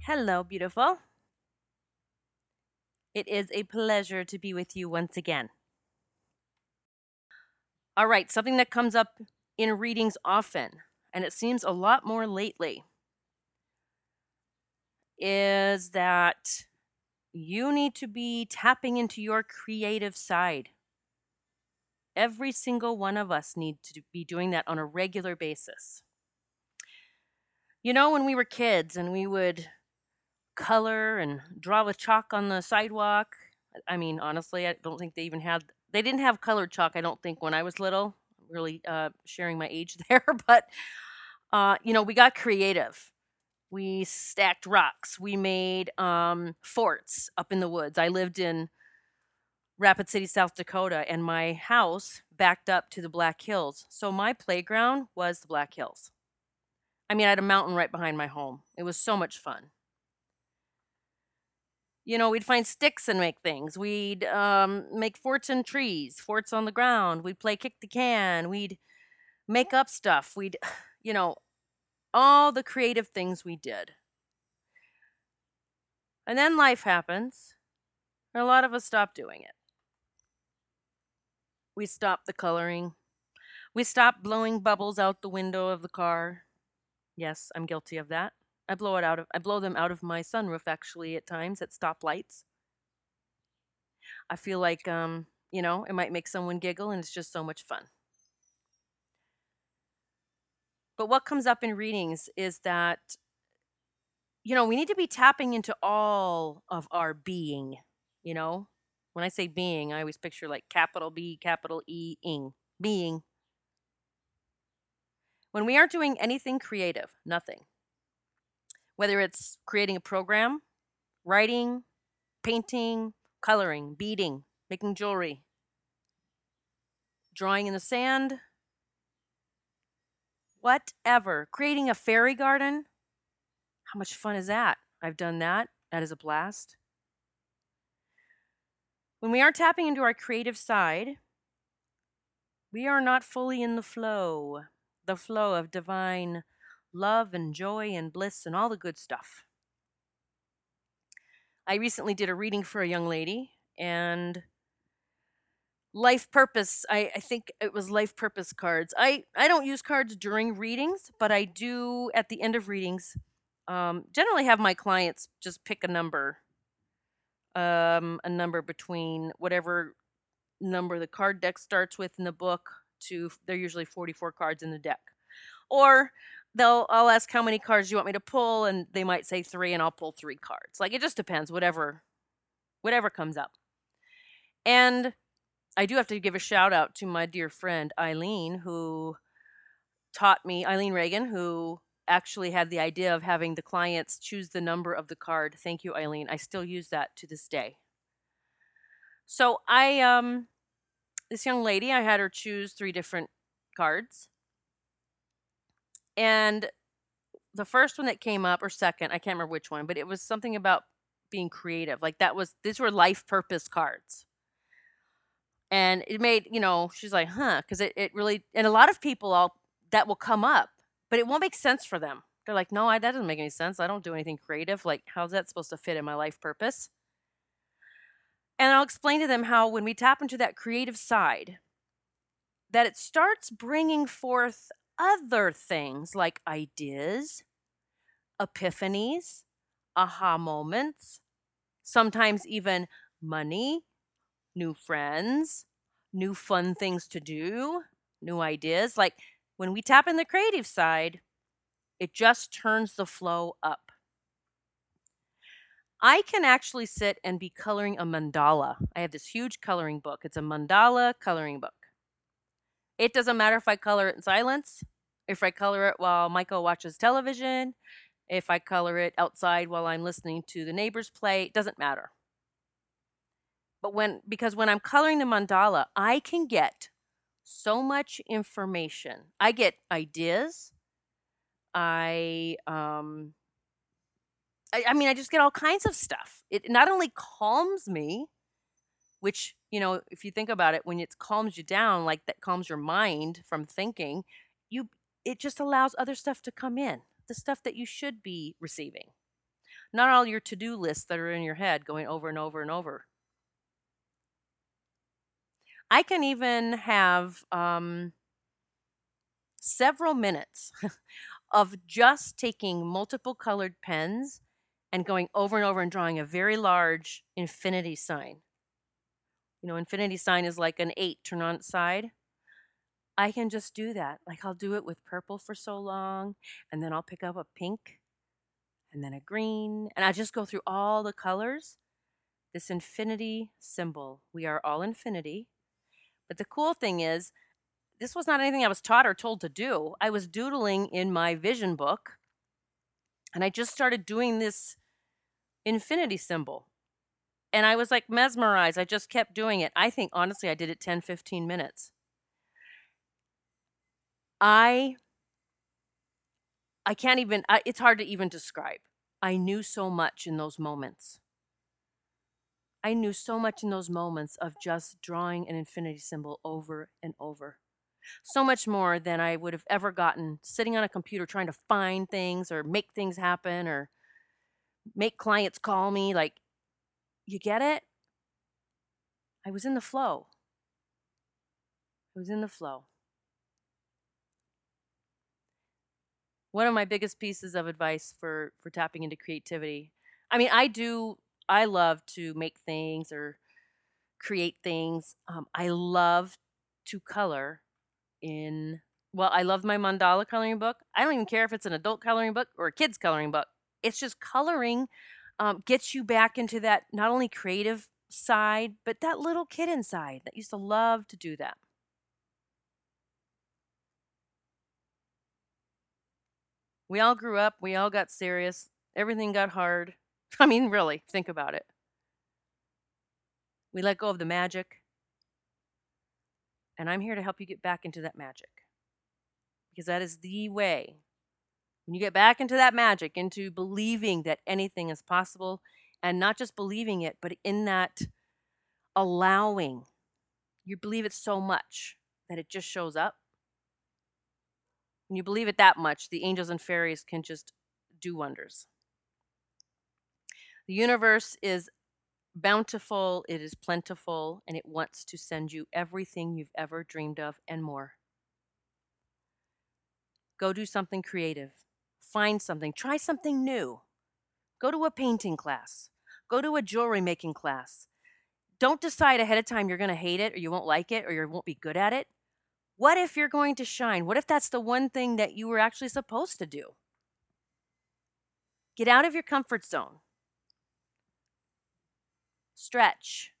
Hello, beautiful. It is a pleasure to be with you once again. All right, something that comes up in readings often, and it seems a lot more lately, is that you need to be tapping into your creative side. Every single one of us need to be doing that on a regular basis. You know, when we were kids and we would color and draw with chalk on the sidewalk. I mean, honestly, I don't think they even had they didn't have colored chalk. I don't think when I was little. Really uh, sharing my age there, but uh, you know, we got creative. We stacked rocks. We made um, forts up in the woods. I lived in Rapid City, South Dakota, and my house backed up to the Black Hills. So my playground was the Black Hills. I mean, I had a mountain right behind my home. It was so much fun you know, we'd find sticks and make things. We'd um, make forts in trees, forts on the ground. We'd play kick the can. We'd make up stuff. We'd, you know, all the creative things we did. And then life happens. And a lot of us stop doing it. We stop the coloring. We stop blowing bubbles out the window of the car. Yes, I'm guilty of that. I blow it out of I blow them out of my sunroof actually at times at stoplights. I feel like um, you know, it might make someone giggle and it's just so much fun. But what comes up in readings is that you know, we need to be tapping into all of our being, you know? When I say being, I always picture like capital B, capital E, ing, being. When we aren't doing anything creative, nothing whether it's creating a program, writing, painting, coloring, beading, making jewelry, drawing in the sand, whatever, creating a fairy garden. How much fun is that? I've done that. That is a blast. When we are tapping into our creative side, we are not fully in the flow, the flow of divine love and joy and bliss and all the good stuff. I recently did a reading for a young lady and life purpose I, I think it was life purpose cards i i don't use cards during readings but i do at the end of readings um, generally have my clients just pick a number um, a number between whatever number the card deck starts with in the book to they're usually 44 cards in the deck or they'll I'll ask how many cards you want me to pull and they might say 3 and I'll pull 3 cards. Like it just depends whatever whatever comes up. And I do have to give a shout out to my dear friend Eileen who taught me Eileen Reagan who actually had the idea of having the clients choose the number of the card. Thank you Eileen. I still use that to this day. So I um this young lady I had her choose three different cards and the first one that came up, or second, I can't remember which one, but it was something about being creative. Like that was, these were life purpose cards. And it made, you know, she's like, huh, because it, it really, and a lot of people all that will come up, but it won't make sense for them. They're like, no, I, that doesn't make any sense. I don't do anything creative. Like, how's that supposed to fit in my life purpose? And I'll explain to them how when we tap into that creative side, that it starts bringing forth other things like ideas, epiphanies, aha moments, sometimes even money, new friends, new fun things to do, new ideas. Like when we tap in the creative side, it just turns the flow up. I can actually sit and be coloring a mandala. I have this huge coloring book. It's a mandala coloring book. It doesn't matter if I color it in silence, if I color it while Michael watches television, if I color it outside while I'm listening to the neighbors play, it doesn't matter. But when, because when I'm coloring the mandala, I can get so much information. I get ideas. I, um, I, I mean, I just get all kinds of stuff. It not only calms me, which you know if you think about it when it calms you down like that calms your mind from thinking it just allows other stuff to come in the stuff that you should be receiving not all your to do lists that are in your head going over and over and over. I can even have um, several minutes of just taking multiple colored pens and going over and over and drawing a very large infinity sign. You know, infinity sign is like an eight turn on its side. I can just do that. Like I'll do it with purple for so long, and then I'll pick up a pink and then a green, and I just go through all the colors. This infinity symbol. We are all infinity. But the cool thing is, this was not anything I was taught or told to do. I was doodling in my vision book, and I just started doing this infinity symbol. And I was like mesmerized. I just kept doing it. I think, honestly, I did it 10, 15 minutes. I I can't even I, it's hard to even describe. I knew so much in those moments. I knew so much in those moments of just drawing an infinity symbol over and over. So much more than I would have ever gotten sitting on a computer trying to find things or make things happen or make clients call me. Like, you get it? I was in the flow. I was in the flow. One of my biggest pieces of advice for for tapping into creativity. I mean i do i love to make things or create things um, i love to color in well i love my mandala coloring book. I don't even care if it's an adult coloring book or a kid's coloring book. It's just coloring um, gets you back into that not only creative side but that little kid inside that used to love to do that We all grew up, we all got serious, everything got hard. I mean, really, think about it. We let go of the magic. And I'm here to help you get back into that magic. Because that is the way. When you get back into that magic, into believing that anything is possible, and not just believing it, but in that allowing, you believe it so much that it just shows up when you believe it that much, the angels and fairies can just do wonders. The universe is bountiful, it is plentiful, and it wants to send you everything you've ever dreamed of and more. Go do something creative. Find something. Try something new. Go to a painting class. Go to a jewelry making class. Don't decide ahead of time you're going to hate it or you won't like it or you won't be good at it. What if you're going to shine? What if that's the one thing that you were actually supposed to do? Get out of your comfort zone. Stretch.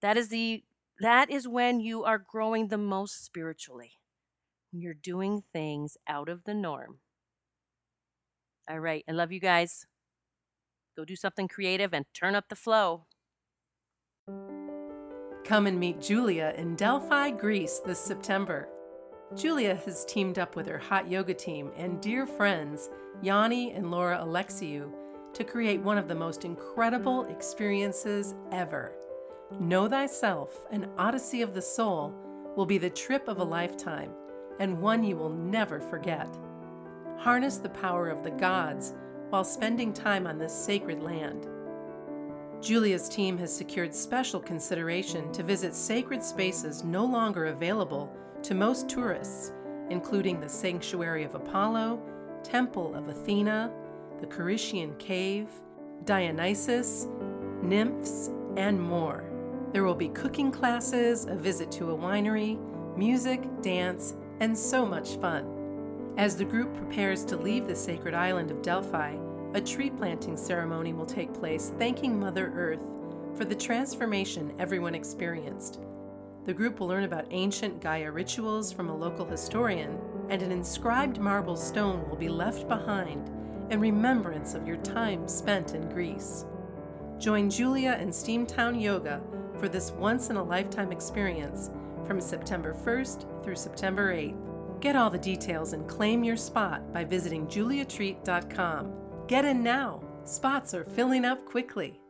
That is the that is when you are growing the most spiritually. When you're doing things out of the norm. All right, I love you guys. Go do something creative and turn up the flow. Come and meet Julia in Delphi, Greece this September. Julia has teamed up with her hot yoga team and dear friends, Yanni and Laura Alexiou, to create one of the most incredible experiences ever. Know Thyself, an Odyssey of the Soul, will be the trip of a lifetime and one you will never forget. Harness the power of the gods while spending time on this sacred land. Julia's team has secured special consideration to visit sacred spaces no longer available to most tourists, including the Sanctuary of Apollo, Temple of Athena, the Corycian Cave, Dionysus, nymphs, and more. There will be cooking classes, a visit to a winery, music, dance, and so much fun. As the group prepares to leave the sacred island of Delphi, a tree planting ceremony will take place thanking Mother Earth for the transformation everyone experienced. The group will learn about ancient Gaia rituals from a local historian, and an inscribed marble stone will be left behind in remembrance of your time spent in Greece. Join Julia and Steamtown Yoga for this once in a lifetime experience from September 1st through September 8th. Get all the details and claim your spot by visiting juliatreat.com. Get in now. Spots are filling up quickly.